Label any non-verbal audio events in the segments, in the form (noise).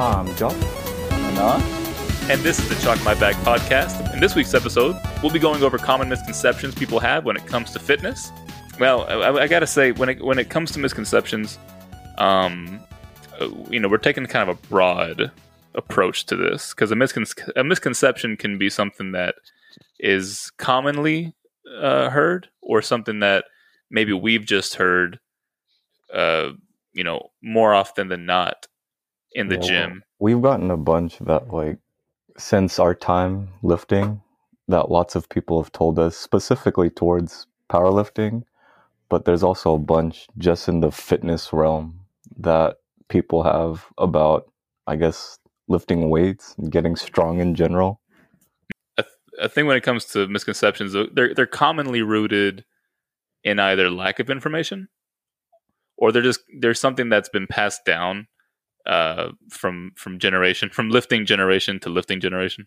I'm Josh. And on. And this is the Chalk My Back podcast. In this week's episode, we'll be going over common misconceptions people have when it comes to fitness. Well, I, I gotta say, when it when it comes to misconceptions, um, you know, we're taking kind of a broad approach to this because a, miscon- a misconception can be something that is commonly uh, heard or something that maybe we've just heard, uh, you know, more often than not in the gym. We've gotten a bunch that, like, since our time lifting, that lots of people have told us specifically towards powerlifting, but there's also a bunch just in the fitness realm that people have about, I guess, lifting weights and getting strong in general. I, th- I think when it comes to misconceptions, they're they're commonly rooted in either lack of information or they're just there's something that's been passed down uh, from from generation from lifting generation to lifting generation.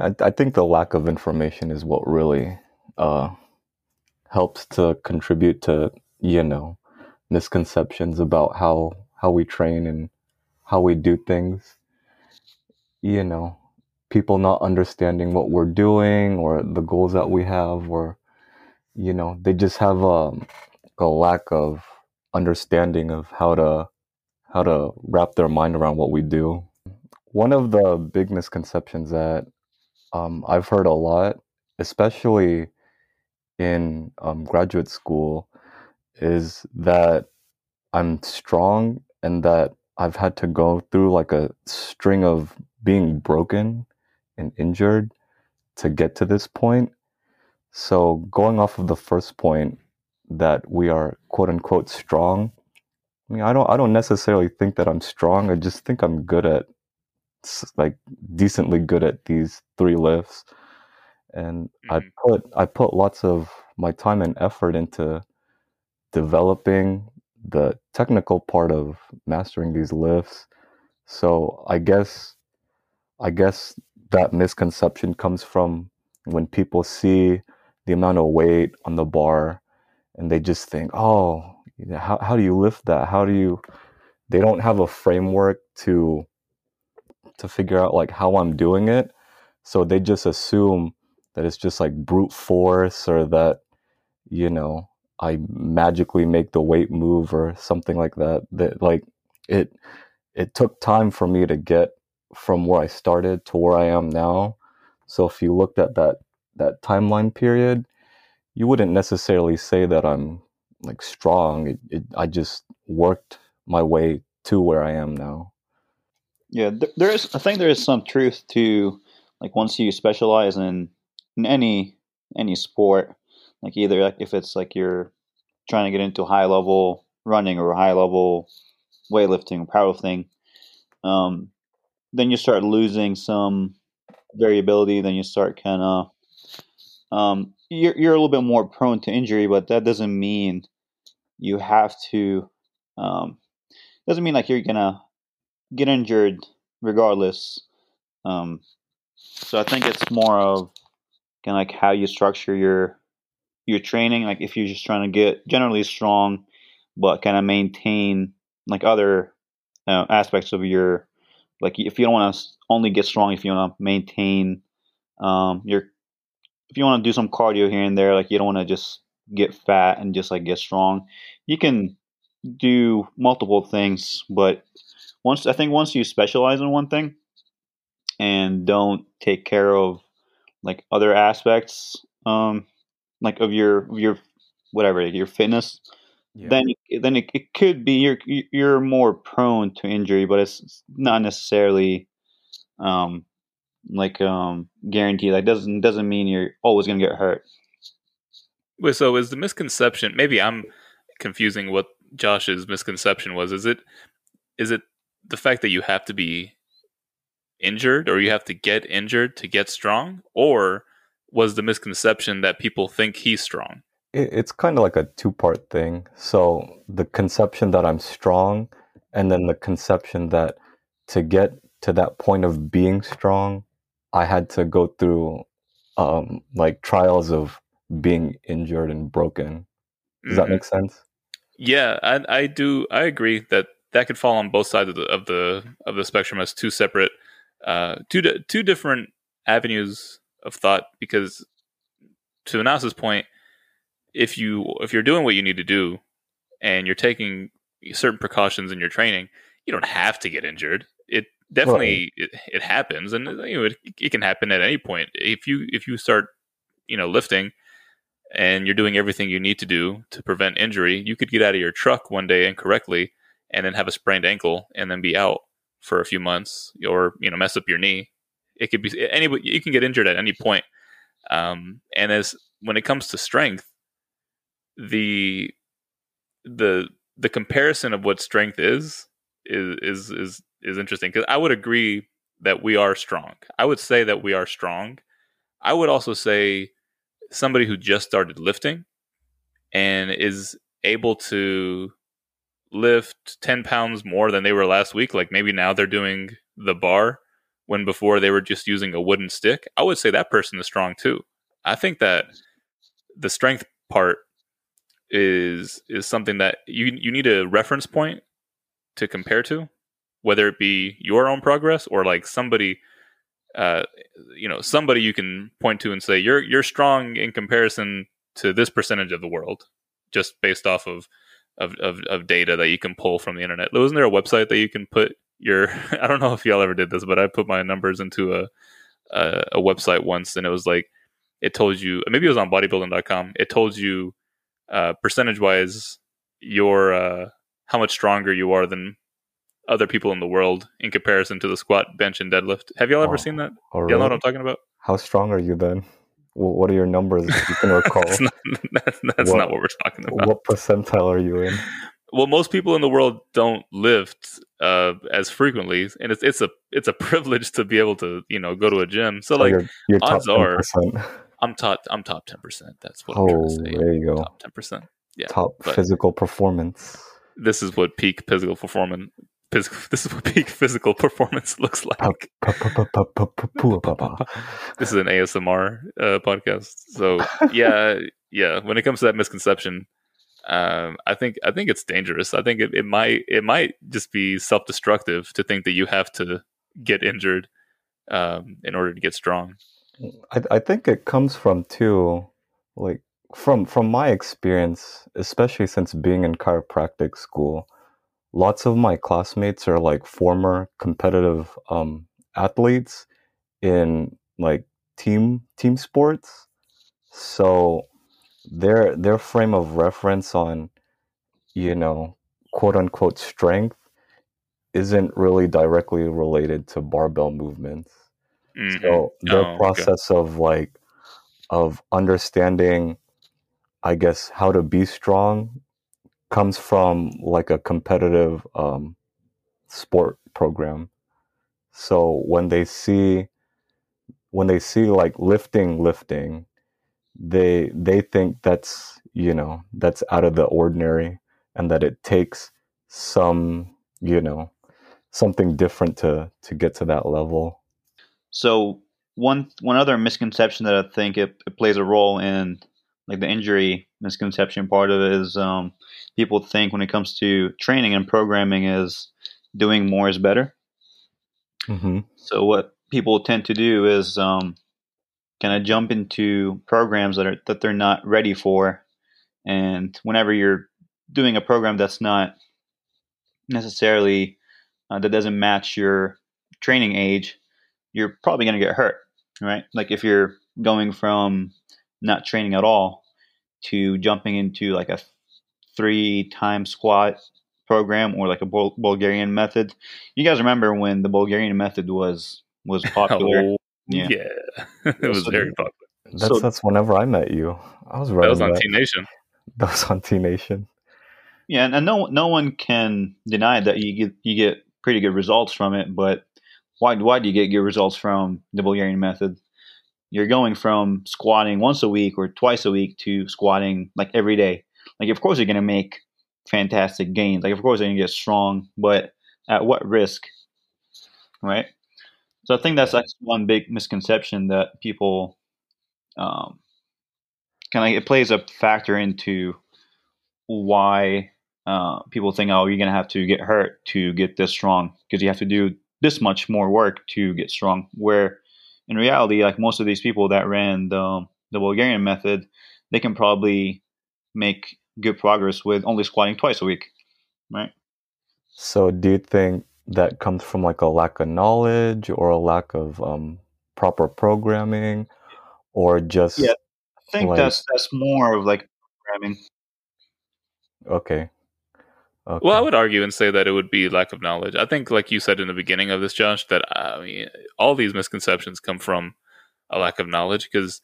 I, I think the lack of information is what really uh, helps to contribute to you know misconceptions about how how we train and how we do things. You know, people not understanding what we're doing or the goals that we have, or you know, they just have a, um, a lack of understanding of how to how to wrap their mind around what we do. One of the big misconceptions that um, I've heard a lot, especially in um, graduate school, is that I'm strong and that I've had to go through like a string of being broken and injured to get to this point. So, going off of the first point that we are quote unquote strong, I mean, I don't, I don't necessarily think that I'm strong. I just think I'm good at, like, decently good at these three lifts, and mm-hmm. I put, I put lots of my time and effort into developing the technical part of mastering these lifts. So I guess I guess that misconception comes from when people see the amount of weight on the bar and they just think, oh, how, how do you lift that? How do you they don't have a framework to to figure out like how I'm doing it. So they just assume that it's just like brute force or that, you know, I magically make the weight move or something like that. That like it it took time for me to get from where I started to where I am now. So if you looked at that that timeline period, you wouldn't necessarily say that I'm like strong. It, it, I just worked my way to where I am now. Yeah, there is. I think there is some truth to like once you specialize in in any any sport, like either like if it's like you're trying to get into high level running or high level weightlifting powerlifting, um, then you start losing some variability. Then you start kind of um, you're you're a little bit more prone to injury, but that doesn't mean you have to. Um, doesn't mean like you're gonna get injured regardless. Um, so I think it's more of kind of like how you structure your your training. Like if you're just trying to get generally strong, but kind of maintain like other uh, aspects of your like if you don't want to only get strong, if you want to maintain um, your if you want to do some cardio here and there, like you don't want to just get fat and just like get strong, you can do multiple things. But once I think once you specialize in one thing and don't take care of like other aspects, um, like of your of your whatever your fitness, yeah. then then it, it could be you're you're more prone to injury, but it's not necessarily um, like um, guaranteed. That doesn't doesn't mean you're always gonna get hurt. Wait, so is the misconception? Maybe I'm confusing what Josh's misconception was. Is it is it the fact that you have to be injured or you have to get injured to get strong, or was the misconception that people think he's strong? It's kind of like a two part thing. So the conception that I'm strong, and then the conception that to get to that point of being strong, I had to go through um, like trials of being injured and broken. Does mm-hmm. that make sense? Yeah, I, I do. I agree that that could fall on both sides of the of the of the spectrum as two separate, uh, two di- two different avenues of thought. Because to Anas's point, if you if you're doing what you need to do, and you're taking certain precautions in your training, you don't have to get injured. It definitely it, it happens, and you know it, it can happen at any point. If you if you start you know lifting and you're doing everything you need to do to prevent injury, you could get out of your truck one day incorrectly and then have a sprained ankle and then be out for a few months or you know mess up your knee. It could be any you can get injured at any point. Um, and as when it comes to strength, the the the comparison of what strength is is is is, is interesting because I would agree that we are strong. I would say that we are strong. I would also say somebody who just started lifting and is able to lift 10 pounds more than they were last week, like maybe now they're doing the bar when before they were just using a wooden stick, I would say that person is strong too. I think that the strength part is is something that you you need a reference point to compare to, whether it be your own progress or like somebody uh, you know somebody you can point to and say you're you're strong in comparison to this percentage of the world just based off of of, of, of data that you can pull from the internet. Wasn't there a website that you can put your (laughs) i don't know if y'all ever did this but i put my numbers into a a, a website once and it was like it told you maybe it was on bodybuilding.com it told you uh, percentage wise your uh, how much stronger you are than other people in the world in comparison to the squat, bench, and deadlift. Have y'all ever Oh, seen that? Oh, Y'all know what I'm talking about? How strong are you then? Wh- What are your numbers? if You can (laughs) recall. that's not, that's, that's What- not what we're talking about. what percentile are you in? Well, most people in the world don't lift uh, as frequently, and it's it's a it's a (laughs) privilege to be able to you know go to a gym. So Oh, like you're, you're odds are- 10%. I'm top I'm top ten percent. That's what I'm trying Oh, to say. there you go. Top ten percent. yeah, top physical performance. This is what peak physical performance. Physical, (laughs) this is what peak physical performance (laughs) looks like. This is an ASMR uh, podcast. So yeah, (laughs) yeah. When it comes to that misconception, um, I think I think it's dangerous. I think it, it might it might just be self destructive to think that you have to get injured um, in order to get strong. I, I think it comes from too, like from from my experience, especially since being in chiropractic school, lots of my classmates are like former competitive um, athletes in like team team sports, so their their frame of reference on, you know, quote unquote strength, isn't really directly related to barbell movements. Mhm. So their Oh, okay. process of like of understanding, I guess, how to be strong comes from like a competitive um, sport program. So when they see when they see like lifting, lifting, they they think that's you know that's out of the ordinary, and that it takes some you know something different to to get to that level. So one one other misconception that I think it, it plays a role in like the injury misconception part of it is um, people think when it comes to training and programming is doing more is better. hmm So what people tend to do is um, kind of jump into programs that are that they're not ready for, and whenever you're doing a program that's not necessarily uh, that doesn't match your training age, you're probably going to get hurt, right? Like if you're going from not training at all to jumping into like a three time squat program or like a Bul- Bulgarian method. You guys remember when the Bulgarian method was was (laughs) oh, popular? Oh, Yeah. yeah. (laughs) it was So very popular. That's So- that's whenever I met you. I was right. (laughs) That was on that. T Nation. That was on T Nation. Yeah, and, and no no one can deny that you get you get pretty good results from it. But why why do you get good results from the Bulgarian method? You're going from squatting once a week or twice a week to squatting like every day. Like of course you're gonna make fantastic gains. Like of course you're gonna get strong, but at what risk? Right. So I think that's actually one big misconception that people um, kind of it plays a factor into why uh, people think, oh, you're gonna have to get hurt to get this strong because you have to do this much more work to get strong. Where in reality, like most of these people that ran the the Bulgarian method, they can probably make good progress with only squatting twice a week, right? So, do you think that comes from like a lack of knowledge or a lack of um, proper programming, or just Yeah, I think Like- that's that's more of like programming. okay? Okay. Well, I would argue and say that it would be lack of knowledge. I think, like you said in the beginning of this, Josh, that I mean, all these misconceptions come from a lack of knowledge because,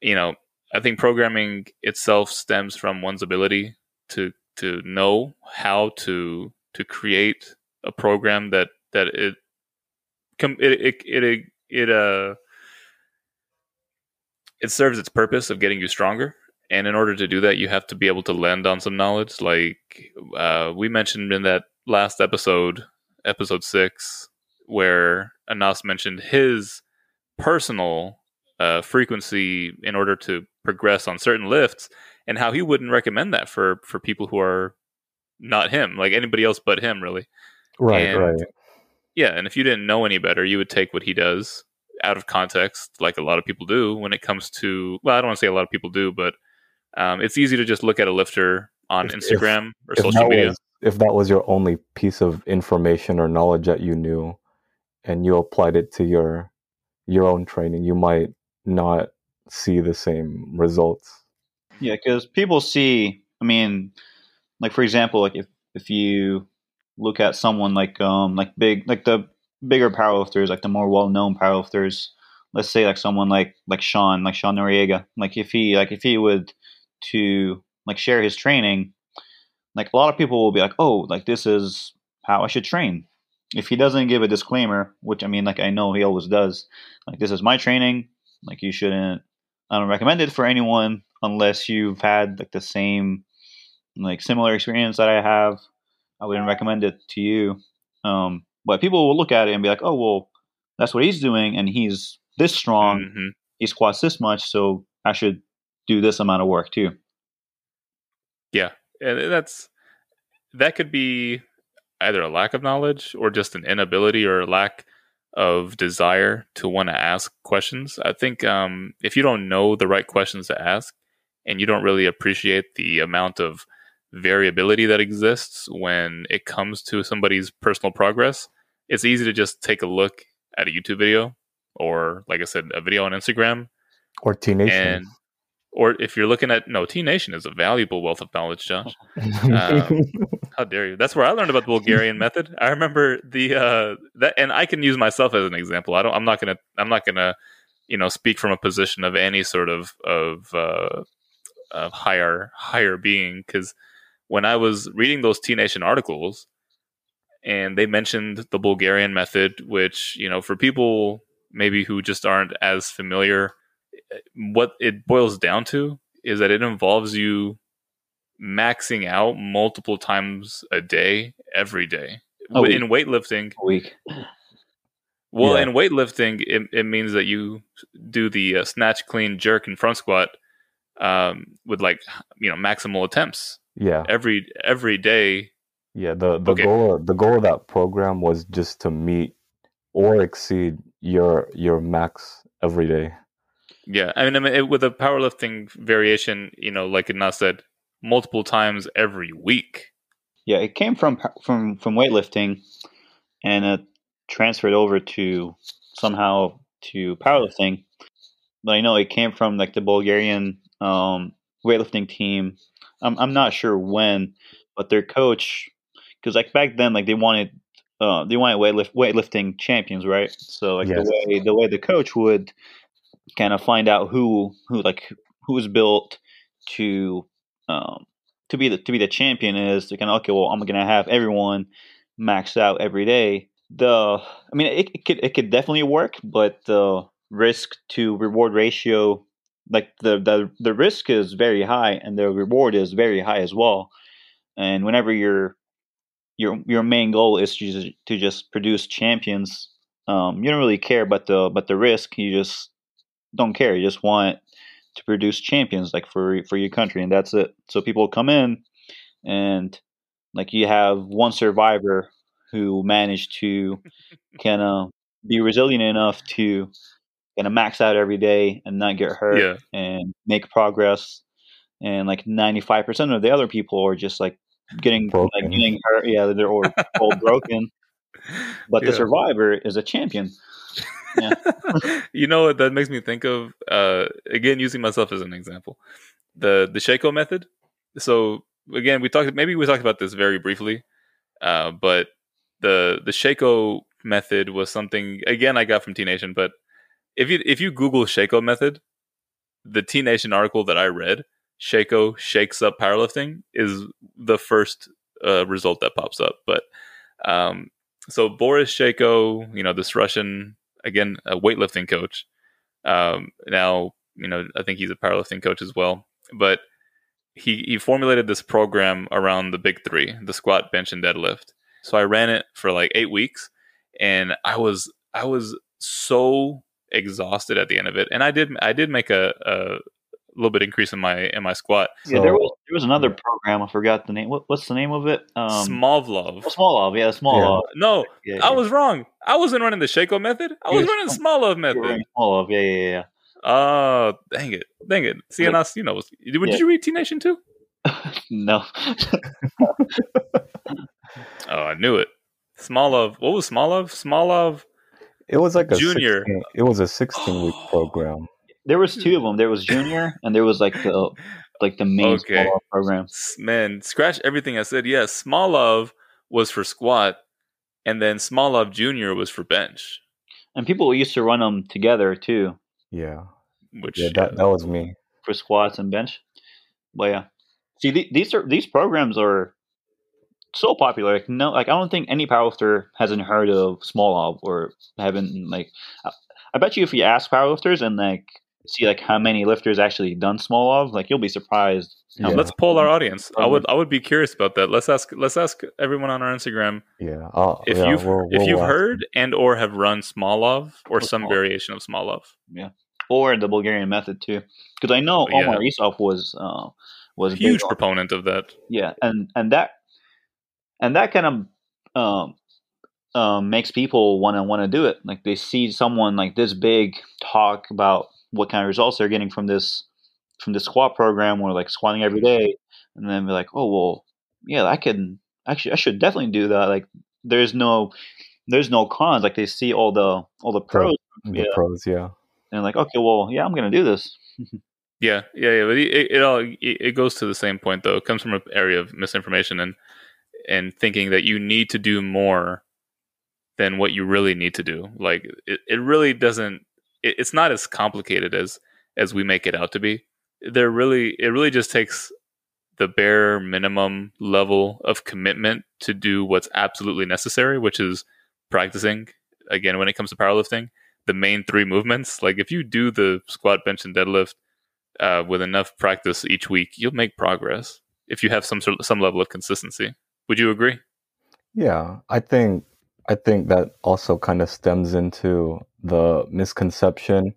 you know, I think programming itself stems from one's ability to to know how to to create a program that that it it it it, it uh it serves its purpose of getting you stronger. And in order to do that you have to be able to lend on some knowledge. Like uh, we mentioned in that last episode episode six where anas mentioned his personal uh, frequency in order to progress on certain lifts and how he wouldn't recommend that for for people who are not him like anybody else but him really right, and- right. yeah, and if you didn't know any better, you would take what he does out of context, like a lot of people do when it comes to. Well, I don't want to say a lot of people do, but um, it's easy to just look at a lifter on If- if- Instagram or If social media. was if that was your only piece of information or knowledge that you knew, and you applied it to your your own training, you might not see the same results. Yeah, because people see. I mean, like for example, like if if you look at someone like um like big like the bigger powerlifters, like the more well known powerlifters, let's say like someone like like Sean, like Sean Noriega, like if he like if he would to like share his training, like a lot of people will be like, oh, like this is how I should train. If he doesn't give a disclaimer, which I mean, like I know he always does, like this is my training, like you shouldn't I don't recommend it for anyone unless you've had like the same like similar experience that I have. I wouldn't recommend it to you. Um, but people will look at it and be like, "Oh, well, that's what he's doing, and he's this strong. Mhm. He squats this much, so I should do this amount of work too." Yeah, and that's that could be either a lack of knowledge or just an inability or a lack of desire to want to ask questions. I think um, if you don't know the right questions to ask and you don't really appreciate the amount of variability that exists when it comes to somebody's personal progress, it's easy to just take a look at a YouTube video or, like I said, a video on Instagram Or T Nation. and or if you're looking at no T Nation is a valuable wealth of knowledge, Josh. (laughs) um, How dare you? That's where I learned about the (laughs) Bulgarian method. I remember the uh that and I can use myself as an example. I don't I'm not gonna I'm not gonna, you know, speak from a position of any sort of of uh of higher higher being because when I was reading those T Nation articles and they mentioned the Bulgarian method, which, you know, for people maybe who just aren't as familiar, what it boils down to is that it involves you maxing out multiple times a day, every day. A in weightlifting, A week. well, Yeah. in weightlifting, it, it means that you do the uh, snatch, clean, jerk, and front squat um, with like you know maximal attempts yeah, every every day. yeah. The the Okay. goal the goal of that program was just to meet or exceed your your max every day. Yeah, I mean, I mean it, with a powerlifting variation, you know, like Anas said, multiple times every week. Yeah, it came from from from weightlifting, and it transferred over to somehow to powerlifting. But I know it came from like the Bulgarian um, weightlifting team. I'm I'm not sure when, but their coach, because like back then, like they wanted uh, they wanted weightlift weightlifting champions, right? So like Yes. the way the way the coach would kind of find out who who like who's built to um, to be the to be the champion is to kind of okay, well, I'm gonna have everyone maxed out every day. The I mean, it, it could it could definitely work, but the risk to reward ratio, like the the the risk is very high, and the reward is very high as well. And whenever your your your main goal is to just, to just produce champions, um, you don't really care about the but the risk. You just don't care. You just want to produce champions like for for your country, and that's it. So people come in, and like you have one survivor who managed to (laughs) kind of uh, be resilient enough to kind of max out every day and not get hurt Yeah. and make progress. And like 95% of the other people are just like getting like getting hurt. Yeah, they're all, all broken. (laughs) But the survivor is a champion. (laughs) you know what that makes me think of? Uh, again, using myself as an example, the the Sheiko method. So again, we talked. Maybe we talked about this very briefly, uh, but the the Sheiko method was something again I got from T Nation. But if you if you Google Sheiko method, the T Nation article that I read, Sheiko shakes up powerlifting, is the first uh, result that pops up. But um, so Boris Sheiko, you know, this Russian again a weightlifting coach. Um, now, you know, I think he's a powerlifting coach as well. But he he formulated this program around the big three: the squat, bench, and deadlift. So I ran it for like eight weeks, and I was I was so exhausted at the end of it. And I did I did make a, a little bit increase in my in my squat. yeah, there was there was another program. I forgot the name. What, what's the name of it? Um, Smolov. oh, Smolov. Yeah, Smolov. No, Yeah, I was wrong. I wasn't running the Sheiko method. I was Yes. running Smolov You method. running Smolov. Yeah, yeah, yeah. Oh, dang it. Dang it. CNS, you know, did, did Yeah. you read T Nation too? no. (laughs) Oh, I knew it. Smolov. What was Smolov? Smolov. It was like a Junior. 16, it was a 16 week (gasps) program. There was two of (laughs) them. There was junior, and there was like the like the main Okay. Smolov program. Man, scratch everything I said. Yes, Smolov was for squat, and then Smolov Junior was for bench, And people used to run them together too Yeah. which Yeah, that, that was uh, me. for squats and bench. But yeah, see the, these are these programs are so popular. Like no, like I don't think any powerlifter hasn't heard of Smolov or haven't like. I, I bet you if you ask powerlifters and like see like how many lifters actually done Smolov, like you'll be surprised. Yeah. Let's poll our audience. I would I would be curious about that. Let's ask let's ask everyone on our Instagram Yeah. I'll, if yeah, you've we'll- if we'll you've watch. heard and or have run Smolov or Or some Smolov. variation of Smolov. Yeah. Or the Bulgarian method too, because I know Yeah. Omar Isuf was uh, was big Huge on- proponent of that. yeah, and and that and that kind of um, um, makes people want to want to do it. Like they see someone like this big talk about what kind of results they're getting from this from this squat program or like squatting every day, and then be like, oh well, yeah, I can actually I should definitely do that. Like there's no there's no cons. Like they see all the all the pros The yeah. pros, yeah. and like okay, well yeah, I'm gonna do this. Yeah, yeah, yeah. But it, it all it, it goes to the same point though. It comes from an area of misinformation and and thinking that you need to do more than what you really need to do. Like it, it really doesn't. It, it's not as complicated as as we make it out to be. There really, it really just takes the bare minimum level of commitment to do what's absolutely necessary, which is practicing. Again, when it comes to powerlifting, the main three movements. Like if you do the squat, bench, and deadlift uh, with enough practice each week, you'll make progress if you have some sort of, some level of consistency. Would you agree? Yeah, I think I think that also kind of stems into the misconception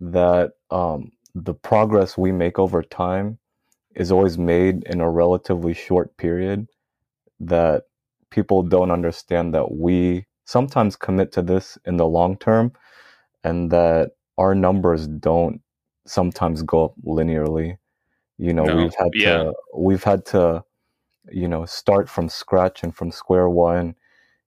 that um, the progress we make over time is always made in a relatively short period. That people don't understand that we sometimes commit to this in the long term, and that our numbers don't sometimes go up linearly. You know, No, we've had yeah. to we've had to you know start from scratch and from square one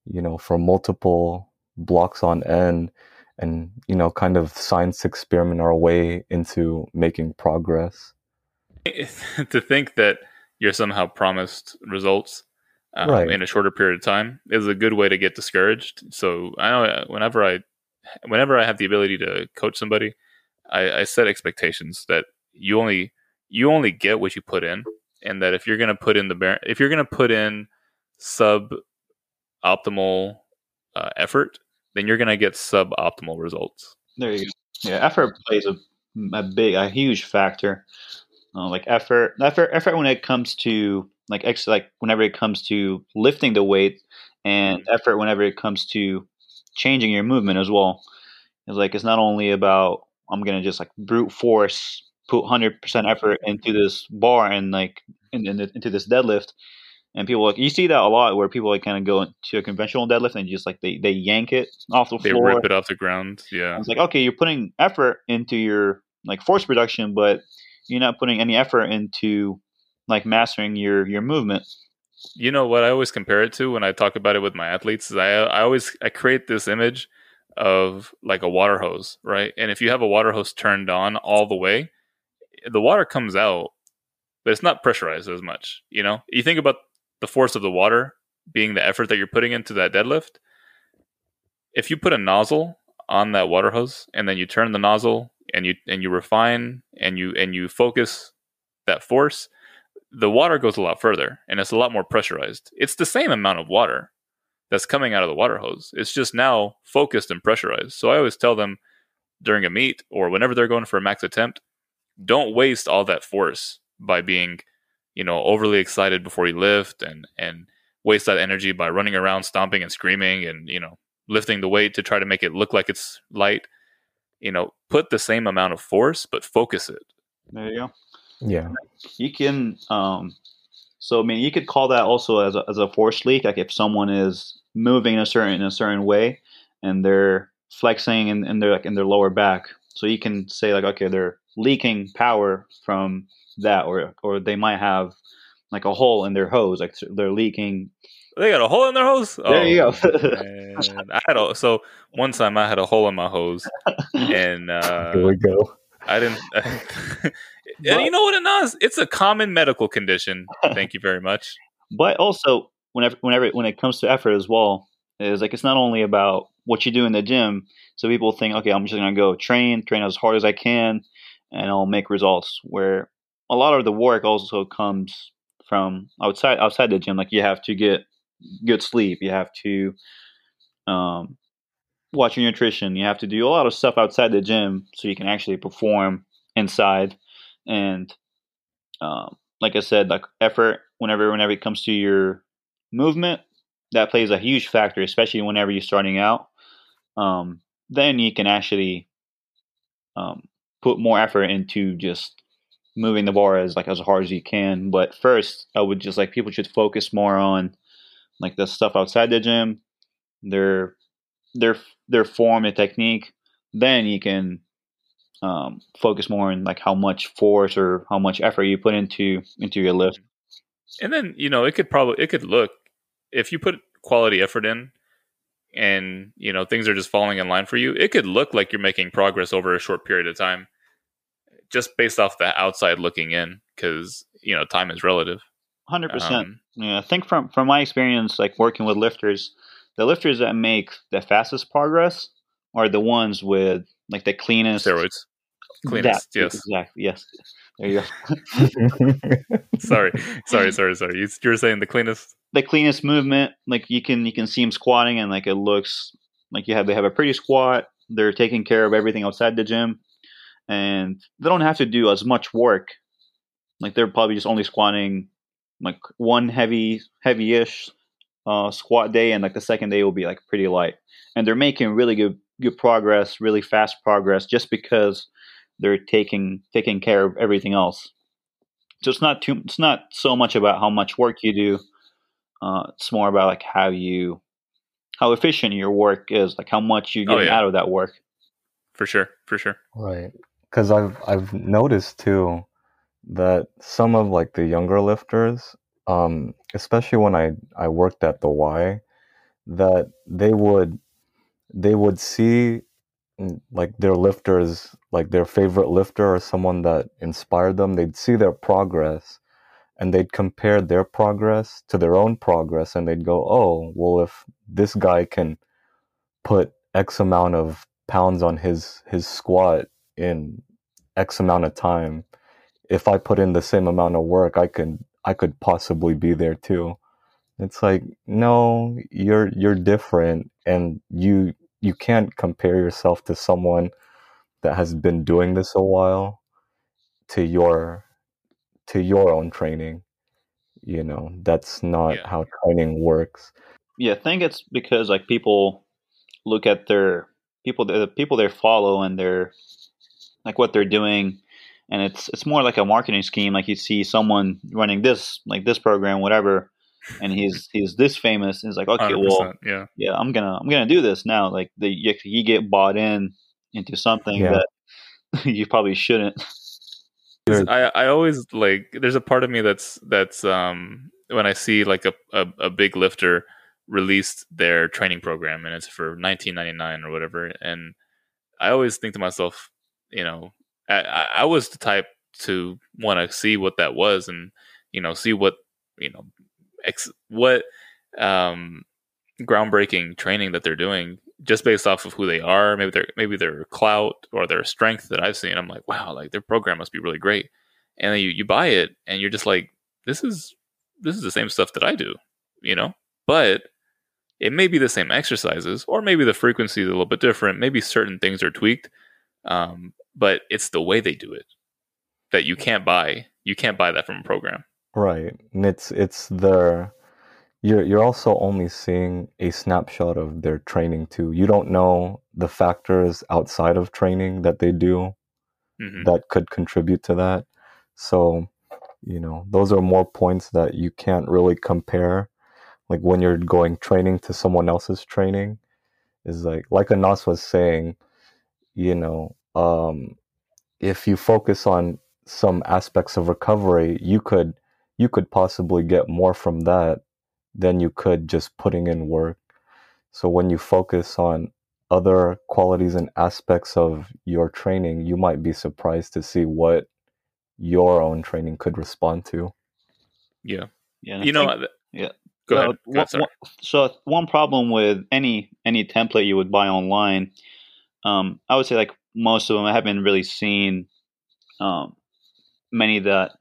you know from multiple blocks on end and you know kind of science experiment our way into making progress (laughs) to think that you're somehow promised results um, Right. in a shorter period of time is a good way to get discouraged. So I know uh, whenever I whenever I have the ability to coach somebody, I, I set expectations that you only you only get what you put in, and that if you're going to put in the if you're going to put in sub optimal uh, effort, then you're going to get suboptimal results. There you go. Yeah, effort plays a, a big, a huge factor. Uh, like effort, effort, effort when it comes to like ex, like whenever it comes to lifting the weight, and effort whenever it comes to changing your movement as well. It's like it's not only about I'm gonna just like brute force put hundred percent effort into this bar and like in, in, into this deadlift. And people like you see that a lot where people like kind of go to a conventional deadlift and just like they they yank it off the floor. They floor. rip it off the ground. Yeah. It's like okay, you're putting effort into your like force production, but you're not putting any effort into like mastering your your movement. You know what I always compare it to when I talk about it with my athletes is I I always I create this image of like a water hose, right? And if you have a water hose turned on all the way, the water comes out, but it's not pressurized as much. You know, you think about the force of the water being the effort that you're putting into that deadlift. If you put a nozzle on that water hose and then you turn the nozzle and you and you refine and you and you focus that force, the water goes a lot further and it's a lot more pressurized. It's the same amount of water that's coming out of the water hose. It's just now focused and pressurized. So I always tell them during a meet or whenever they're going for a max attempt, don't waste all that force by being, you know, overly excited before you lift and and waste that energy by running around stomping and screaming and, you know, lifting the weight to try to make it look like it's light. You know, put the same amount of force but focus it. There you go. Yeah. You can um so I mean you could call that also as a, as a force leak like if someone is moving in a certain in a certain way and they're flexing in, in their like in their lower back. So you can say like okay they're leaking power from that or or they might have like a hole in their hose like they're leaking They got a hole in their hose. There you go. man. I had a, so one time I had a hole in my hose, and uh, Here we go. I didn't. (laughs) and you know what it is? It's a common medical condition. Thank you very much. but also whenever whenever when it comes to effort as well is like it's not only about what you do in the gym so people think okay i'm just going to go train train as hard as i can and i'll make results where a lot of the work also comes from outside outside the gym like you have to get good sleep you have to um, watch your nutrition you have to do a lot of stuff outside the gym so you can actually perform inside and um, like I said, like effort whenever whenever it comes to your movement, that plays a huge factor, especially whenever you're starting out. Um, then you can actually um, put more effort into just moving the bar as like as hard as you can. But first, I would just like people should focus more on like the stuff outside the gym, their their their form and technique. Then you can um, focus more on like how much force or how much effort you put into into your lift. And then you know it could probably it could look if you put quality effort in, and you know things are just falling in line for you. It could look like you're making progress over a short period of time, just based off the outside looking in, because you know time is relative. Hundred percent. Um, Yeah, I think from from my experience, like working with lifters, the lifters that make the fastest progress are the ones with like the cleanest steroids, cleanest. That- yes. exactly. Yes. There you go. (laughs) sorry, sorry, (laughs) sorry, sorry. You, you're saying the cleanest. the cleanest movement. Like you can you can see them squatting and like it looks like you have they have a pretty squat. They're taking care of everything outside the gym, and they don't have to do as much work. Like they're probably just only squatting like one heavy heavy-ish uh, squat day, and like the second day will be like pretty light. And they're making really good good progress, really fast progress, just because they're taking taking care of everything else. So it's not too it's not so much about how much work you do uh, it's more about like how you how efficient your work is like how much you Oh, get yeah. out of that work For sure, for sure. Right. Because I've I've noticed too that some of like the younger lifters, um, especially when I I worked at the Y, that they would they would see mm, like their lifters, like their favorite lifter or someone that inspired them. They'd see their progress, and they'd compare their progress to their own progress, and they'd go, "Oh, well, if this guy can put X amount of pounds on his his squat in X amount of time. If I put in the same amount of work, I could I could possibly be there too. It's like no, you're you're different, and you you can't compare yourself to someone that has been doing this a while to your to your own training. You know that's not Yeah. how training works. yeah i think it's because like people look at their people the people they follow and their like what they're doing and it's it's more like a marketing scheme like you see someone running this like this program whatever and he's (laughs) he's this famous. And he's like, okay, well, yeah, yeah, I'm gonna I'm gonna do this now. Like the you, you get bought in into something Yeah. that (laughs) you probably shouldn't. I, I always like there's a part of me that's that's um when I see like a, a, a big lifter released their training program and it's for 1999 or whatever and I always think to myself you know I, I was the type to want to see what that was and you know see what you know ex, what um groundbreaking training that they're doing just based off of who they are maybe their maybe their clout or their strength that I've seen. I'm like wow like their program must be really great. And then you, you buy it and you're just like this is this is the same stuff that I do you know? But it may be the same exercises or maybe the frequency is a little bit different. Maybe certain things are tweaked um, but it's the way they do it that you can't buy you can't buy that from a program Right. And it's it's their you're you're also only seeing a snapshot of their training too. You don't know the factors outside of training that they do hmm that could contribute to that. So, you know, those are more points that you can't really compare. Like when you're going training to someone else's training, is like like Anas was saying, you know, um, if you focus on some aspects of recovery, you could you could possibly get more from that than you could just putting in work. So when you focus on other qualities and aspects of your training, you might be surprised to see what your own training could respond to. yeah Yeah, and I you know think- yeah. go Uh, ahead Go one- ahead, one- so one problem with any any template you would buy online, um, I would say like most of them, I haven't really seen um, many that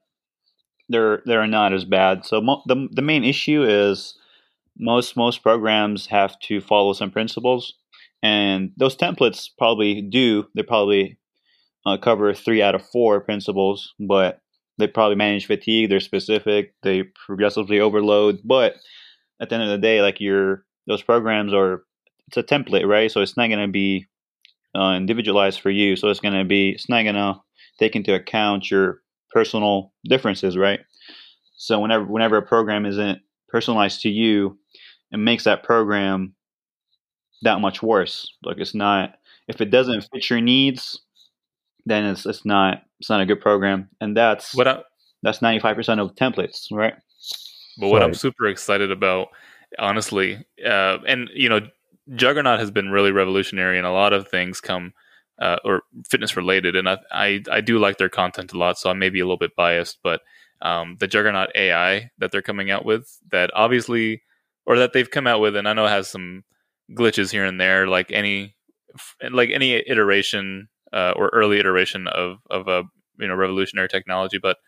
they're they're not as bad. So mo- the the main issue is most most programs have to follow some principles, and those templates probably do. They probably uh, cover three out of four principles, but they probably manage fatigue. They're specific. They progressively overload, but at the end of the day, like your those programs are it's a template, right? So it's not going to be uh, individualized for you. So it's going to be it's not going to take into account your personal differences, right? So whenever whenever a program isn't personalized to you, it makes that program that much worse. Like it's not if it doesn't fit your needs, then it's it's not it's not a good program, and that's what I, that's ninety five percent of templates, right? But what I'm super excited about, honestly, uh, and you know, Juggernaut has been really revolutionary, and a lot of things come uh, or fitness related, and I, I I do like their content a lot, so I may be a little bit biased, but um, the Juggernaut AI that they're coming out with, that obviously, or that they've come out with, and I know has some glitches here and there, like any like any iteration uh, or early iteration of of a you know revolutionary technology, but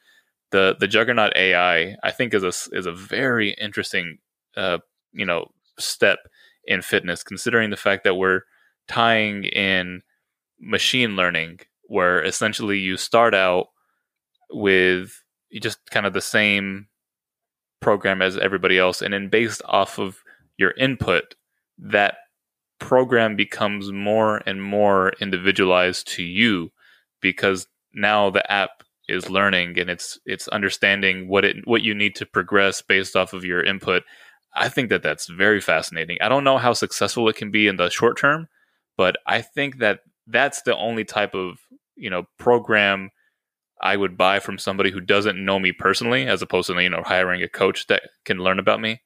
the the Juggernaut AI I think is a is a very interesting uh, you know step in fitness, considering the fact that we're tying in machine learning, where essentially you start out with just kind of the same program as everybody else, and then based off of your input, that program becomes more and more individualized to you because now the app is learning and it's it's understanding what it what you need to progress based off of your input. I think that that's very fascinating. I don't know how successful it can be in the short term, but I think that that's the only type of you know program I would buy from somebody who doesn't know me personally, as opposed to you know hiring a coach that can learn about me.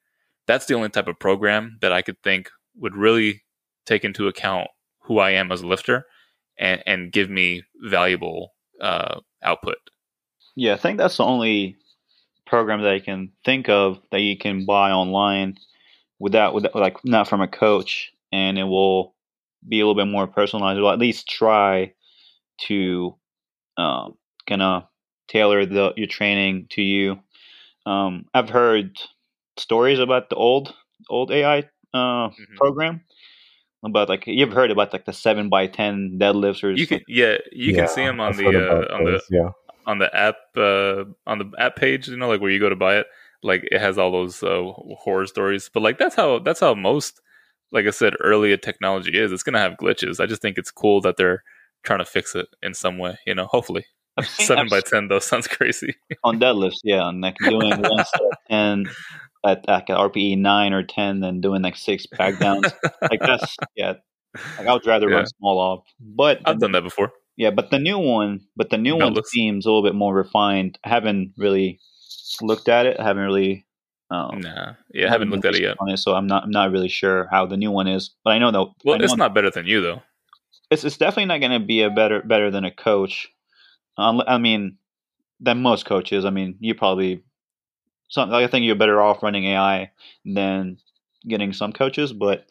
That's the only type of program that I could think would really take into account who I am as a lifter and and give me valuable uh, output. Yeah, I think that's the only program that I can think of that you can buy online without, without like not from a coach, and it will be a little bit more personalized. Or at least try to um, kind of tailor the your training to you. Um, I've heard stories about the old old AI uh, Mhm. program about like you've heard about like the seven by ten deadlifts or You can yeah, you Yeah, can see them on I've the uh, on the yeah. On the app uh, on the app page. You know, like where you go to buy it. Like it has all those uh, horror stories, but like that's how that's how most, like I said, early technology is. It's gonna have glitches. I just think it's cool that they're trying to fix it in some way. You know, hopefully. (laughs) Seen- Seven I've by ten though (laughs) sounds crazy. on deadlifts, yeah, and like doing (laughs) one set of ten at like at RPE nine or ten than doing like six back downs. like that's yeah. Like I would rather Yeah. run Smolov. But I've done that before. Yeah, but the new one, but the new one Beltless. seems a little bit more refined. I haven't really looked at it. I haven't really. Um, Nah, yeah, I haven't looked at it yet. It, so I'm not. I'm not really sure how the new one is. But I know though. Well, know it's not better than you though. It's it's definitely not going to be a better better than a coach. Um, I mean, than most coaches. I mean, you probably. Some, I think you're better off running AI than getting some coaches, but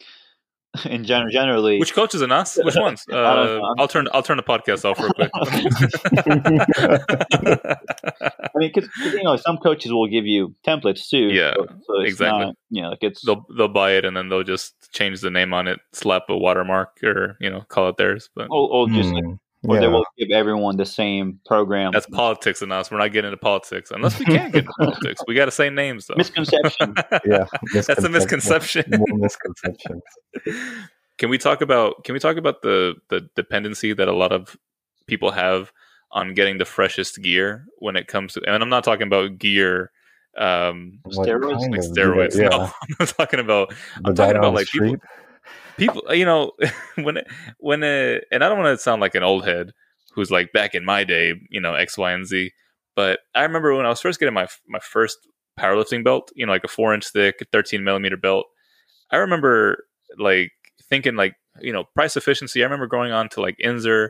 (laughs) in general, generally, Which coaches and us? Which ones? (laughs) Uh, I'll turn. I'll turn the podcast off real quick. (laughs) I mean, because you know, some coaches will give you templates too. Yeah, so, so it's exactly. Not, yeah, like it's they'll they'll buy it and then they'll just change the name on it, slap a watermark, or you know, call it theirs. But or, or just like, Or they yeah. will give everyone the same program. that's politics in us. We're not getting into politics unless we can't get into (laughs) politics. We got to say names though. misconception. (laughs) yeah, That's a misconception. More misconceptions. (laughs) can we talk about can we talk about the the dependency that a lot of people have on getting the freshest gear when it comes to and I'm not talking about gear um Steroids? kind like of- steroids. Yeah, No, I'm talking about the I'm talking about on the like people street. People you know (laughs) when when it, and i don't want to sound like an old head who's like back in my day you know x y and z but i remember when i was first getting my my first powerlifting belt you know like a four inch thick 13 millimeter belt i remember like thinking like you know price efficiency i remember going on to like inzer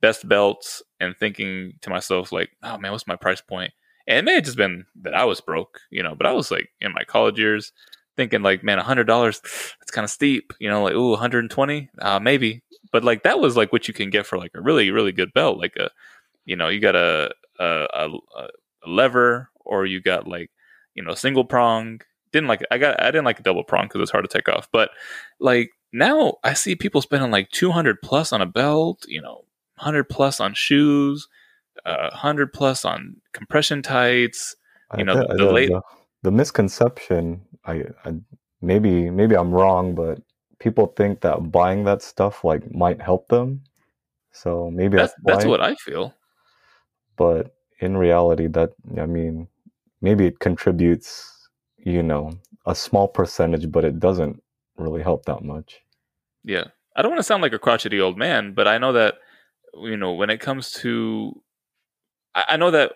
best belts and thinking to myself like oh man what's my price point? And it may have just been that i was broke you know but i was like in my college years thinking like, man, a hundred dollars, that's kind of steep, you know, like, ooh, 120, uh, maybe. But like, that was like what you can get for like a really, really good belt. Like a, you know, you got a, a, a, a lever or you got like, you know, single prong. Didn't like, I got, I didn't like a double prong because it's hard to take off. But like now I see people spending like 200 plus on a belt, you know, 100 plus on shoes, uh, 100 plus on compression tights. You know, the- the late- the, the misconception. I, I maybe maybe I'm wrong, but people think that buying that stuff like might help them. So maybe That's, that's that's what I feel. but in reality that i mean maybe it contributes you know a small percentage but it doesn't really help that much Yeah. I don't want to sound like a crotchety old man, but I know that, you know, when it comes to, I, I know that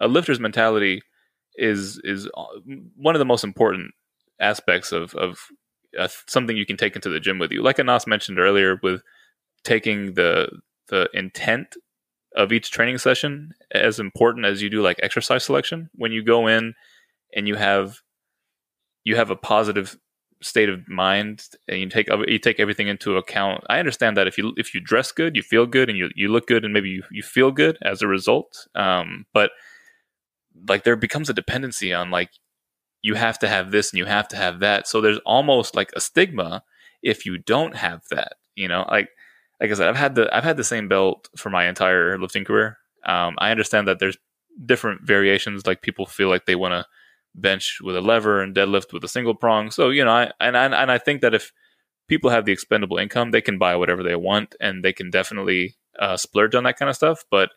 a lifter's mentality is is uh, one of the most important aspects of of uh, something you can take into the gym with you. Like Anas mentioned earlier, with taking the the intent of each training session as important as you do like exercise selection. When you go in and you have you have a positive state of mind and you take you take everything into account. I understand that if you if you dress good, you feel good, and you you look good, and maybe you, you feel good as a result. Um, but like there becomes a dependency on like you have to have this and you have to have that. So there's almost like a stigma if you don't have that. You know, like like I said, I've had the I've had the same belt for my entire lifting career. Um, I understand that there's different variations. Like people feel like they want to bench with a lever and deadlift with a single prong. So you know, I and I, and I think that if people have the expendable income, they can buy whatever they want, and they can definitely uh, splurge on that kind of stuff. But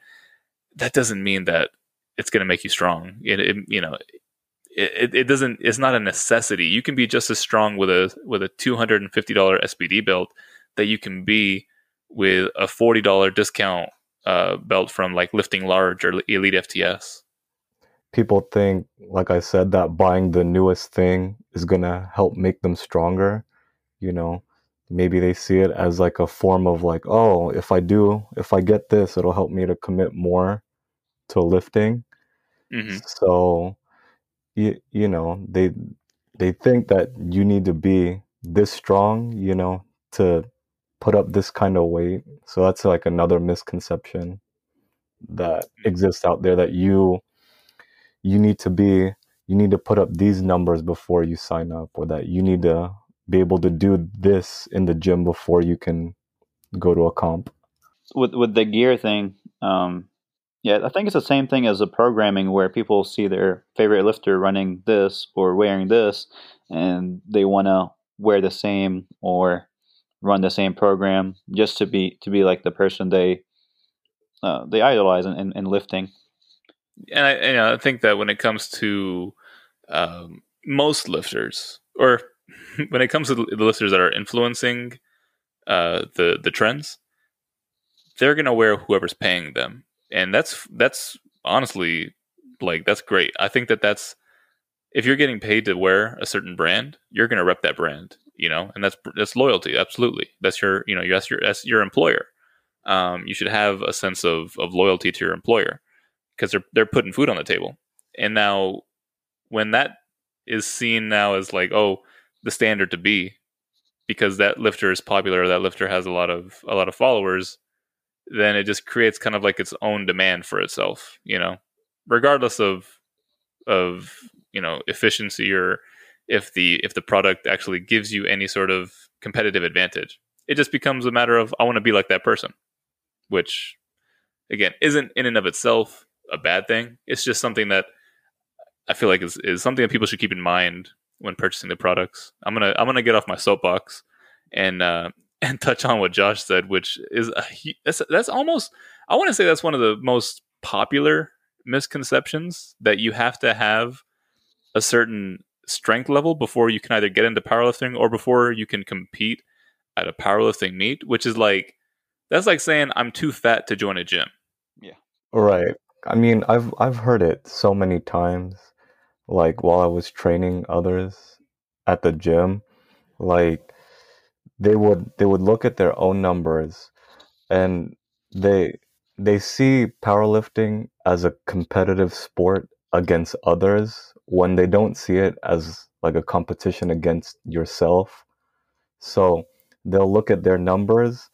that doesn't mean that it's going to make you strong. It, it you know. It, it doesn't. It's not a necessity. You can be just as strong with a with a two hundred and fifty dollar SBD belt that you can be with a forty dollar discount uh, belt from like lifting large or elite FTS. people think like i said that buying the newest thing is going to help make them stronger you know maybe they see it as like a form of like oh if i do if i get this it'll help me to commit more to lifting. Hmm so you, you know they they think that you need to be this strong you know to put up this kind of weight. So that's like another misconception that exists out there that you you need to be you need to put up these numbers before you sign up or that you need to be able to do this in the gym before you can go to a comp. With with the gear thing, um, yeah, I think it's the same thing as the programming where people see their favorite lifter running this or wearing this, and they want to wear the same or run the same program just to be to be like the person they uh, they idolize in, in, in lifting. and I, I think that when it comes to um, most lifters, or (laughs) when it comes to the lifters that are influencing uh, the the trends, they're gonna wear whoever's paying them, and that's that's honestly like that's great. I think that that's if you're getting paid to wear a certain brand, you're gonna rep that brand, you know, and that's that's loyalty. Absolutely, that's your you know that's your that's your employer. Um, you should have a sense of of loyalty to your employer because they're they're putting food on the table. And now, when that is seen now as like oh the standard to be because that lifter is popular, that lifter has a lot of a lot of followers, then it just creates kind of like its own demand for itself, you know, regardless of of you know efficiency or if the if the product actually gives you any sort of competitive advantage. It just becomes a matter of I want to be like that person, which again isn't in and of itself a bad thing. It's just something that I feel like is, is something that people should keep in mind when purchasing the products. I'm gonna I'm gonna get off my soapbox and uh, and touch on what Josh said, which is a, that's that's almost I want to say that's one of the most popular misconceptions that you have to have a certain strength level before you can either get into powerlifting or before you can compete at a powerlifting meet, which is like that's like saying I'm too fat to join a gym. Yeah. Right. I mean, I've I've heard it so many times like while I was training others at the gym, like they would they would look at their own numbers and they they see powerlifting as a competitive sport against others when they don't see it as like a competition against yourself. So they'll look at their numbers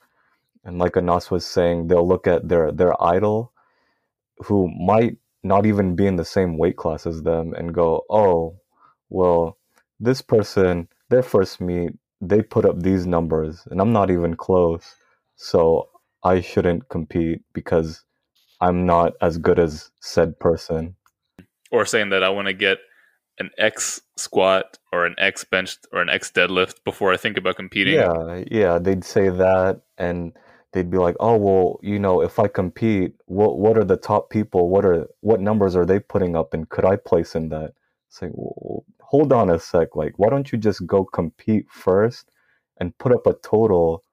and like Anas was saying, they'll look at their their idol who might not even be in the same weight class as them and go, oh, well, this person, their first meet, they put up these numbers and I'm not even close. So I shouldn't compete because I'm not as good as said person. Or saying that I want to get an X squat or an X bench or an X deadlift before I think about competing. Yeah, yeah, they'd say that and they'd be like, "Oh, well, you know, if I compete, what what are the top people? What are what numbers are they putting up, and could I place in that?" It's like, well, hold on a sec. Like, why don't you just go compete first and put up a total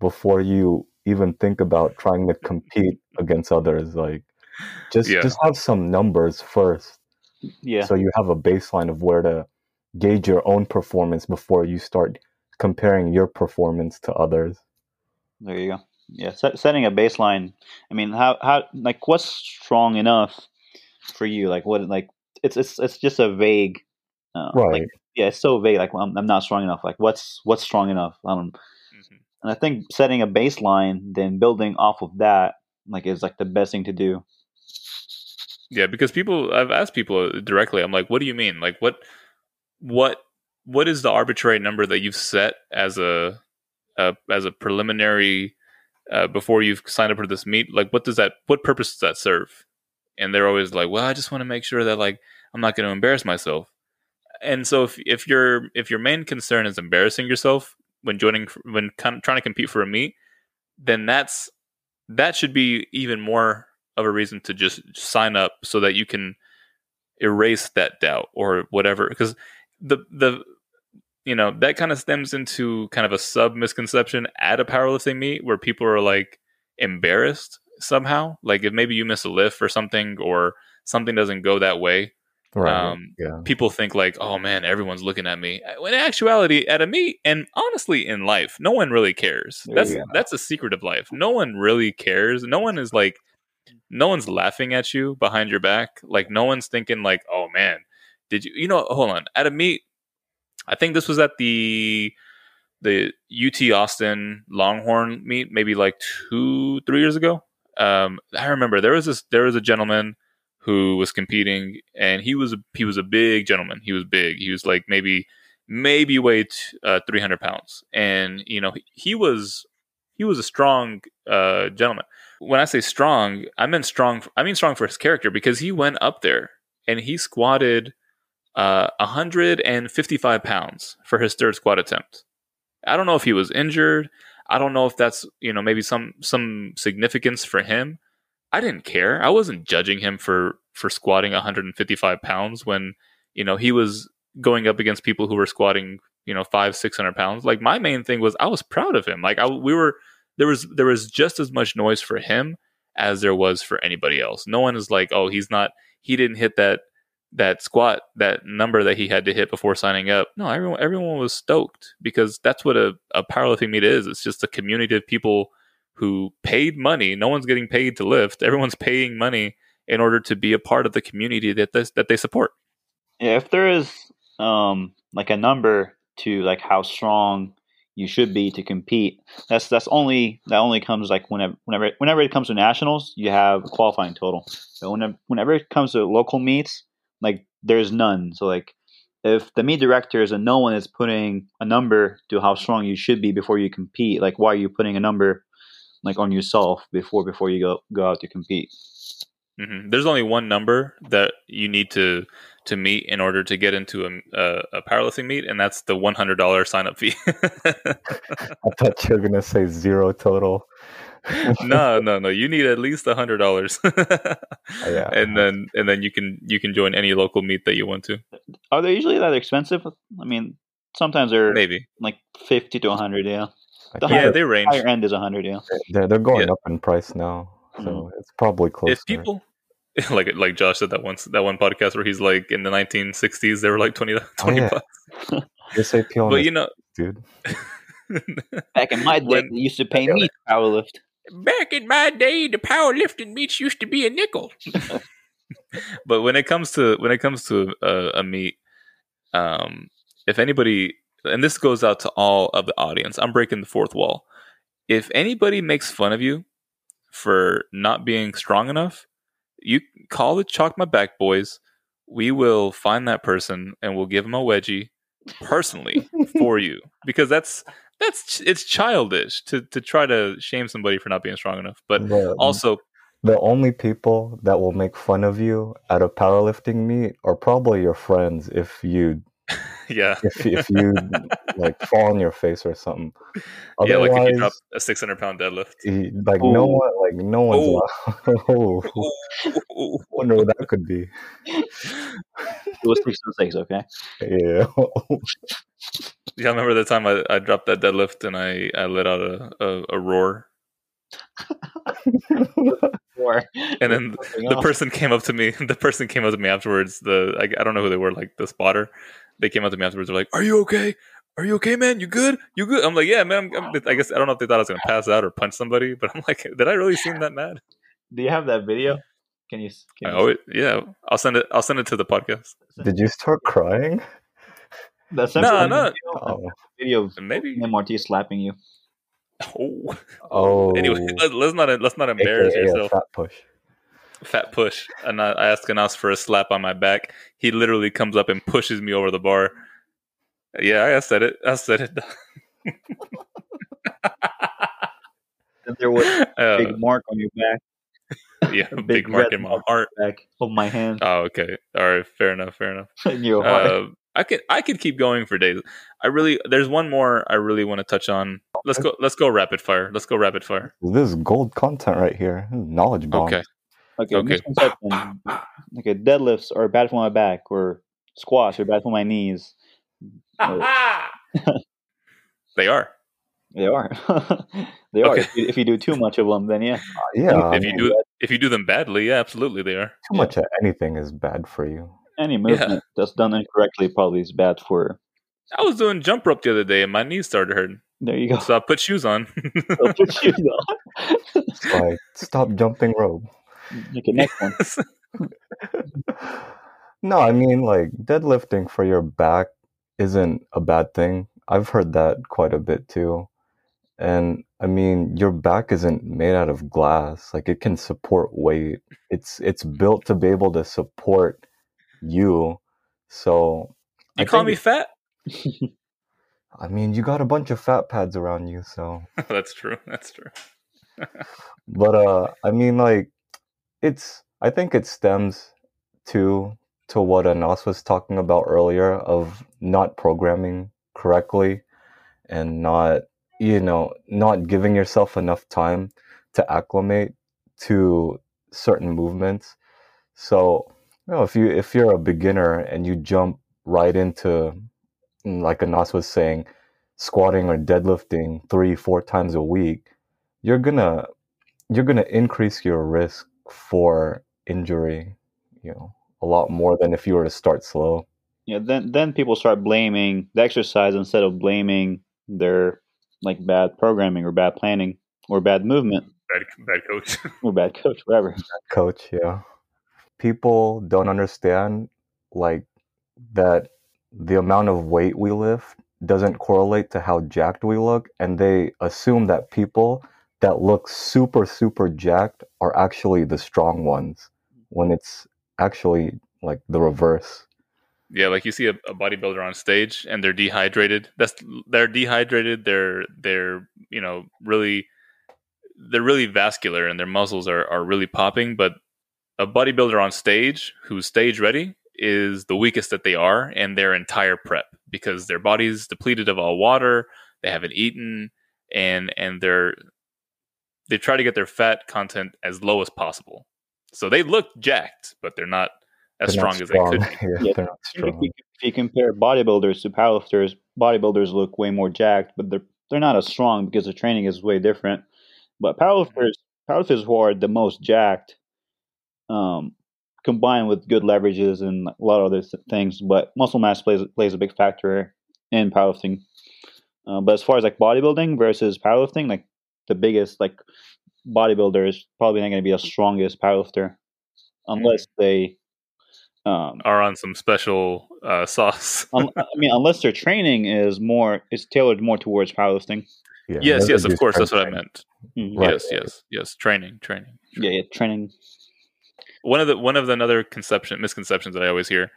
before you even think about trying to compete against others? Like, just Yeah. just have some numbers first, Yeah. so you have a baseline of where to gauge your own performance before you start comparing your performance to others. There you go. Yeah, set, setting a baseline. I mean, how how like what's strong enough for you? Like what like it's it's it's just a vague. Uh, Right. Like yeah, it's so vague. Like well, I'm, I'm not strong enough. Like what's what's strong enough? I don't. Mhm. And I think setting a baseline, then building off of that, like is like the best thing to do. Yeah, because people I've asked people directly. I'm like, "What do you mean? Like what what what is the arbitrary number that you've set as a, a as a preliminary uh, before you've signed up for this meet? Like what does that what purpose does that serve?" And they're always like, "Well, I just want to make sure that like I'm not going to embarrass myself." And so if if your if your main concern is embarrassing yourself when joining when con- trying to compete for a meet, then that's that should be even more of a reason to just sign up so that you can erase that doubt or whatever. Because the the you know that kind of stems into kind of a sub misconception at a powerlifting meet where people are like embarrassed somehow. Like if maybe you miss a lift or something or something doesn't go that way Right. Um, yeah. people think like oh man everyone's looking at me. In actuality at a meet and honestly in life no one really cares. That's you go. that's a secret of life. No one really cares. No one is like no one's laughing at you behind your back. Like no one's thinking like oh man did you you know hold on. At a meet i think this was at the the ut austin longhorn meet maybe like two three years ago. Um i remember there was this there was a gentleman who was competing and he was a, he was a big gentleman. He was big. He was like maybe maybe weighed uh, 300 pounds. And you know he, he was he was a strong uh, gentleman. When i say strong i meant strong i mean strong for his character because he went up there and he squatted uh, 155 pounds for his third squat attempt. I don't know if he was injured. I don't know if that's you know maybe some some significance for him I didn't care. I wasn't judging him for for squatting 155 pounds when you know he was going up against people who were squatting, you know, five, six hundred pounds. Like my main thing was I was proud of him. Like I, we were there was there was just as much noise for him as there was for anybody else. No one is like, oh, he's not, he didn't hit that that squat that number that he had to hit before signing up. No, everyone everyone was stoked because that's what a, a powerlifting meet is. It's just a community of people who paid money. No one's getting paid to lift. Everyone's paying money in order to be a part of the community that they, that they support. Yeah, if there is um like a number to like how strong you should be to compete, that's that's only that only comes like whenever whenever whenever it comes to nationals, you have a qualifying total. But whenever whenever it comes to local meets, like there's none. So like if the meet directors and no one is putting a number to how strong you should be before you compete, like why are you putting a number like on yourself before before you go go out to compete? hmm There's only one number that you need to to meet in order to get into a, a, a powerlifting meet, and that's the one hundred dollar sign up fee. (laughs) I thought you were gonna say zero total. (laughs) no, no, no. You need at least a hundred dollars, (laughs) yeah. and then and then you can you can join any local meet that you want to. Are they usually that expensive? I mean, sometimes they're Maybe, like fifty to hundred. Yeah, I the yeah, higher- they range. higher end is hundred. Yeah. they're, they're going Yeah. up in price now, so Mhm. it's probably closer. If people (laughs) like like Josh said that once that one podcast where he's like in the 1960s they were like 20, 20 yeah. bucks. (laughs) SAP on But you know, (laughs) dude. Back in my day, When- they used to pay me to powerlift. back in my day, the powerlifting meets used to be a nickel. but when it comes to when it comes to a, a meet, um, if anybody, and this goes out to all of the audience, I'm breaking the fourth wall. If anybody makes fun of you for not being strong enough, you call the chalk my back boys. We will find that person and we'll give them a wedgie personally (laughs) for you because that's that's it's childish to to try to shame somebody for not being strong enough. But the, also, the only people that will make fun of you at a powerlifting meet are probably your friends if you (laughs) yeah, if if you like (laughs) fall on your face or something. yeah, like if you drop a 600 pound deadlift. he- like no one like no one's Ooh. allowed. (laughs) oh, wonder what that could be. It was six and six. Okay. Yeah. Yeah, I remember the time I, I dropped that deadlift and I, I let out a, a, a roar. And then the person came up to me. The person came up to me afterwards. The I, I don't know who they were, like the spotter. They came up to me afterwards. They're like, "Are you okay? Are you okay, man? You good? You good?" I'm like, "Yeah, man." I'm, I'm, I guess I don't know if they thought I was gonna pass out or punch somebody, but I'm like, "Did I really seem that mad?" Do you have that video? Can you? Can I owe it. Yeah, I'll send it. I'll send it to the podcast. Did you start crying? That's No, no. Oh, video of Maybe. Ian Ortiz slapping you. (laughs) Oh. oh. Anyway, let, (laughs) let's not let's not embarrass AKA a yourself. fat push. Fat push. And I, I asked Anas for a slap on my back. He literally comes up and pushes me over the bar. Yeah, I said it. I said it. (laughs) And there was a Uh, big mark on your back, (laughs) yeah, a big, big mark red in my heart. back of my hand, Oh, okay. All right. Fair enough. Fair enough. (laughs) in your heart. Uh, I could I could keep going for days. I really there's one more I really want to touch on. Let's go. Let's go rapid fire. Let's go rapid fire. This is gold content right here. Knowledge bomb. Okay. Okay, okay. misconception. Okay, deadlifts are bad for my back, or squats are bad for my knees. (laughs) they are. They are. (laughs) they are. Okay. If, you, if you do too much of them, then yeah. Uh, yeah. If you mean, do if you do them badly, yeah, absolutely they are. too much of anything is bad for you. Any movement that's done incorrectly probably is bad for. I was doing jump rope the other day and my knees started hurting, There you go. so I put shoes on. I'll put you on. (laughs) Like stop jumping rope. Okay, next one. (laughs) no, I mean like deadlifting for your back isn't a bad thing. I've heard that quite a bit too. And I mean, your back isn't made out of glass. Like it can support weight. It's it's built to be able to support you. So You I call me fat? (laughs) I mean, you got a bunch of fat pads around you, so (laughs) That's true. That's true. but uh I mean like it's I think it stems to to what Anas was talking about earlier of not programming correctly and not you know not giving yourself enough time to acclimate to certain movements. So you know if you if you're a beginner and you jump right into, mm, like Anas was saying, squatting or deadlifting three, four times a week, you're gonna you're gonna increase your risk for injury, you know, a lot more than if you were to start slow. Yeah, then then people start blaming the exercise instead of blaming their like bad programming or bad planning or bad movement Bad, bad coach. (laughs) or bad coach, whatever. Coach, yeah. People don't understand like that the amount of weight we lift doesn't correlate to how jacked we look and they assume that people that look super super jacked are actually the strong ones when it's actually like the reverse yeah, like you see a, a bodybuilder on stage and they're dehydrated. That's they're dehydrated. They're they're you know really they're really vascular and their muscles are are really popping. But a bodybuilder on stage who's stage ready is the weakest that they are in their entire prep because their body's depleted of all water. They haven't eaten and and they're they try to get their fat content as low as possible. So they look jacked, but they're not as They're not strong, as they could be. (laughs) yeah, Yeah, they're not If strong you, if you compare bodybuilders to powerlifters, bodybuilders look way more jacked, but they're they're not as strong because the training is way different. But powerlifters, powerlifters who are the most jacked, um, combined with good leverages and a lot of other th- things, but muscle mass plays plays a big factor in powerlifting. Uh, but as far as like bodybuilding versus powerlifting, like the biggest like bodybuilder is probably not going to be the strongest powerlifter unless they um, Are on some special uh, sauce. (laughs) um, I mean, unless their training is more is tailored more towards powerlifting. Yeah, yes, yes, of course. That's what I strength meant. Mhm. Right. Yes, yes, yes. Training, training. Yeah, yeah, training. One of the one of the another conception misconceptions that I always hear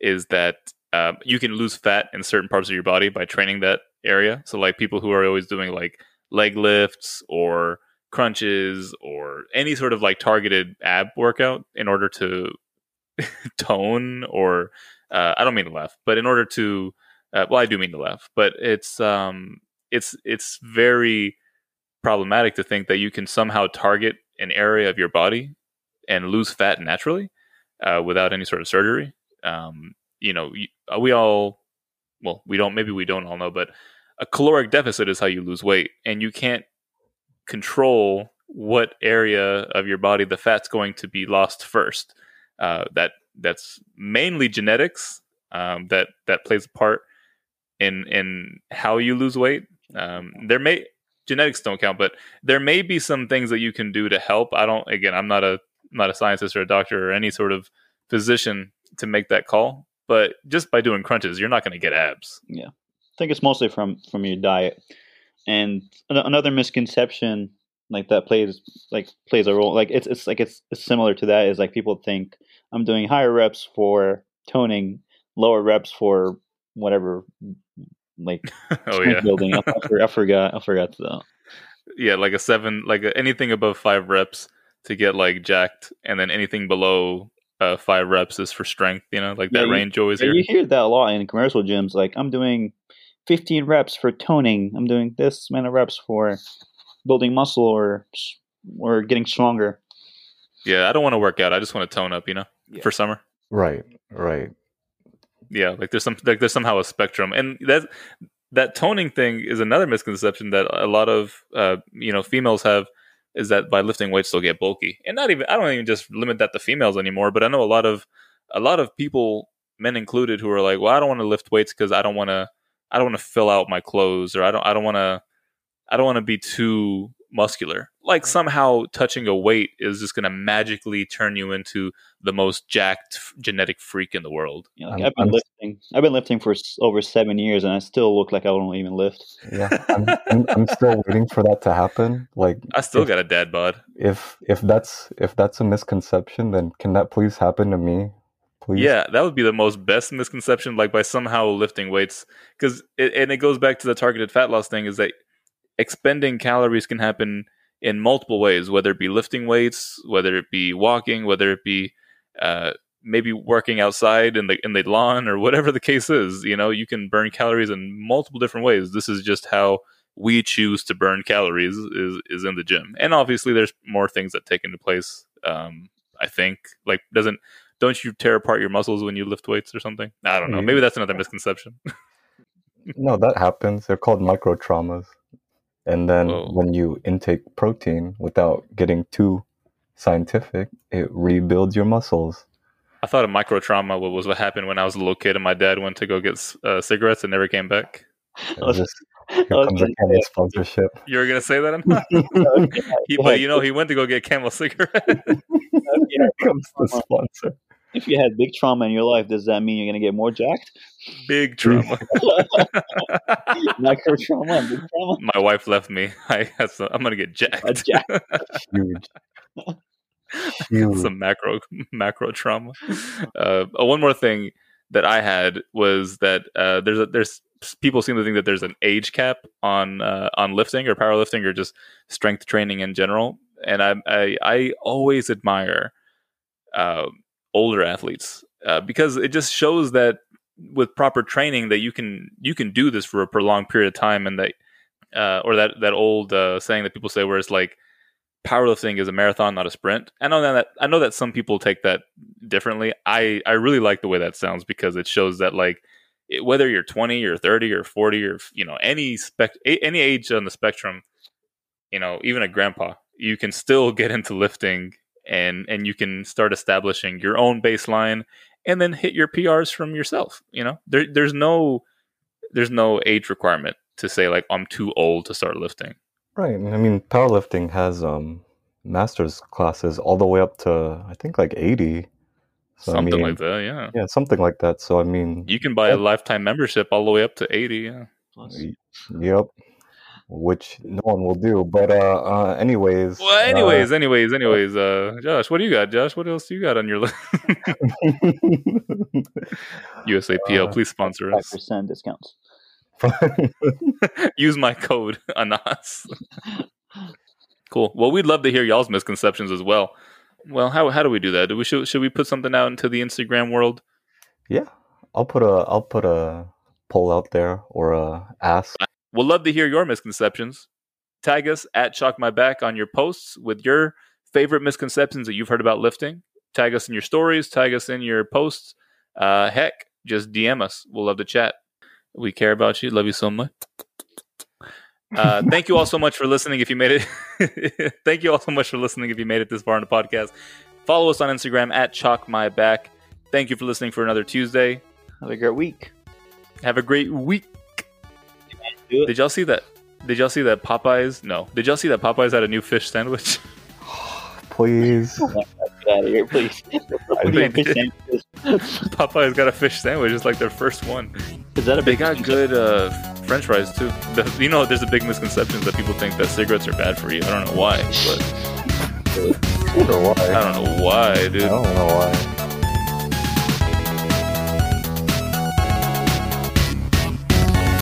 is that um, you can lose fat in certain parts of your body by training that area. So like people who are always doing like leg lifts or crunches or any sort of like targeted ab workout in order to (laughs) tone or uh, I don't mean to laugh, but in order to uh, well, I do mean to laugh, but it's um it's it's very problematic to think that you can somehow target an area of your body and lose fat naturally uh, without any sort of surgery. Um, you know, we all, well, we don't, maybe we don't all know, but a caloric deficit is how you lose weight, and you can't control what area of your body the fat's going to be lost first. Uh, that that's mainly genetics um, that that plays a part in in how you lose weight. Um, there may genetics don't count, but there may be some things that you can do to help. I don't. Again, I'm not a not a scientist or a doctor or any sort of physician to make that call. But just by doing crunches, you're not going to get abs. I think it's mostly from from your diet. And another misconception like that plays like plays a role. Like it's it's like it's, it's similar to that is like people think I'm doing higher reps for toning, lower reps for whatever like (laughs) oh yeah, building. I, (laughs) I forgot I forgot the yeah, like a seven, like a, anything above five reps to get like jacked, and then anything below uh, five reps is for strength. You know, like Yeah, that you- range always Yeah, you hear that a lot in commercial gyms. Like I'm doing 15 reps for toning. I'm doing this amount of reps for building muscle or or getting stronger. Yeah, I don't want to work out. I just want to tone up. You know, Yeah. for summer. Right, right. yeah like there's some like there's somehow a spectrum and that that toning thing is another misconception that a lot of uh you know females have is that by lifting weights they'll get bulky and not even i don't even just limit that to females anymore but i know a lot of a lot of people men included who are like well i don't want to lift weights because i don't want to i don't want to fill out my clothes or i don't i don't want to i don't want to be too muscular like somehow touching a weight is just going to magically turn you into the most jacked f- genetic freak in the world You know, like I'm- I've been I'm- lifting. I've been lifting for s- over seven years, and I still look like I don't even lift. Yeah, (laughs) I'm, I'm, I'm still waiting for that to happen. Like, I still if, got a dad bod. if if that's if that's a misconception, then can that please happen to me? Please. Yeah, that would be the most best misconception. Like by somehow lifting weights, because and it goes back to the targeted fat loss thing. Is that expending calories can happen in multiple ways, whether it be lifting weights, whether it be walking, whether it be uh, maybe working outside in the in the lawn or whatever the case is. You know, you can burn calories in multiple different ways. This is just how we choose to burn calories is is in the gym, and obviously there's more things that take into place. Um, I think like doesn't don't you tear apart your muscles when you lift weights or something? I don't know. Maybe that's another misconception. (laughs) No, that happens. They're called micro traumas. And then Whoa. when you intake protein without getting too scientific, it rebuilds your muscles. I thought a micro trauma was what happened when I was a little kid and my dad went to go get uh, cigarettes and never came back. Just, here comes a Camel sponsorship. (laughs) You were gonna say that? (laughs) he, but you know, he went to go get Camel cigarettes. Here comes the sponsor. If you had big trauma in your life, does that mean you're going to get more jacked? Big trauma. (laughs) Micro trauma, big trauma. my wife left me. (laughs) I had some, I'm gonna get jacked. A. (laughs) Huge. Huge. some macro macro trauma. Uh, uh, one more thing that I had was that uh, there's a, there's people seem to think that there's an age cap on uh, on lifting or powerlifting or just strength training in general, and I I, I always admire uh, older athletes uh, because it just shows that with proper training that you can you can do this for a prolonged period of time and that uh, or that that old uh, saying that people say where it's like powerlifting is a marathon not a sprint. I know that i know that some people take that differently. I i really like the way that sounds because it shows that like it, whether you're 20 or 30 or 40 or you know any spec any age on the spectrum you know even a grandpa you can still (laughs) get into lifting and and you can start establishing your own baseline and then hit your prs from yourself you know there there's no there's no age requirement to say like i'm too old to start lifting Right. I mean, powerlifting has um master's classes all the way up to I think like 80. So, I something mean, like that yeah Yeah, something like that. So I mean, You can buy a lifetime membership all the way up to 80. Yeah. Plus, yep. Which no one will do. But uh, uh anyways. Well, anyways, anyways, anyways, uh, Josh, what do you got? Josh, what else do you got on your (laughs) list? (laughs) uh, USAPL, Uh, please sponsor five us. percent discounts. (laughs) Use my code Anas. cool. Well, we'd love to hear y'all's misconceptions as well. Well, how how do we do that? Do we should should we put something out into the Instagram world? yeah. I'll put a I'll put a poll out there or a ask. We'll love to hear your misconceptions. Tag us at Chalk My Back on your posts with your favorite misconceptions that you've heard about lifting. Tag us in your stories, tag us in your posts. Uh, heck, just DM us. We'll love to chat. We care about you. Love you so much. Uh, (laughs) thank you all so much for listening. If you made it, (laughs) thank you all so much for listening. If you made it this far in the podcast, follow us on Instagram at Chalk My Back. Thank you for listening for another Tuesday. Have a great week. Have a great week. Do it. Did y'all see that? Did y'all see that Popeyes? No. Did y'all see that Popeyes had a new fish sandwich? (laughs) Please. (laughs) Get out of here, please. They Fish did. (laughs) Popeyes got a fish sandwich. It's like their first one. Is that a They got good uh, French fries too. The, you know, there's a big misconception that people think that cigarettes are bad for you. I don't know why, but I wonder why. I don't know why, dude. I don't know why.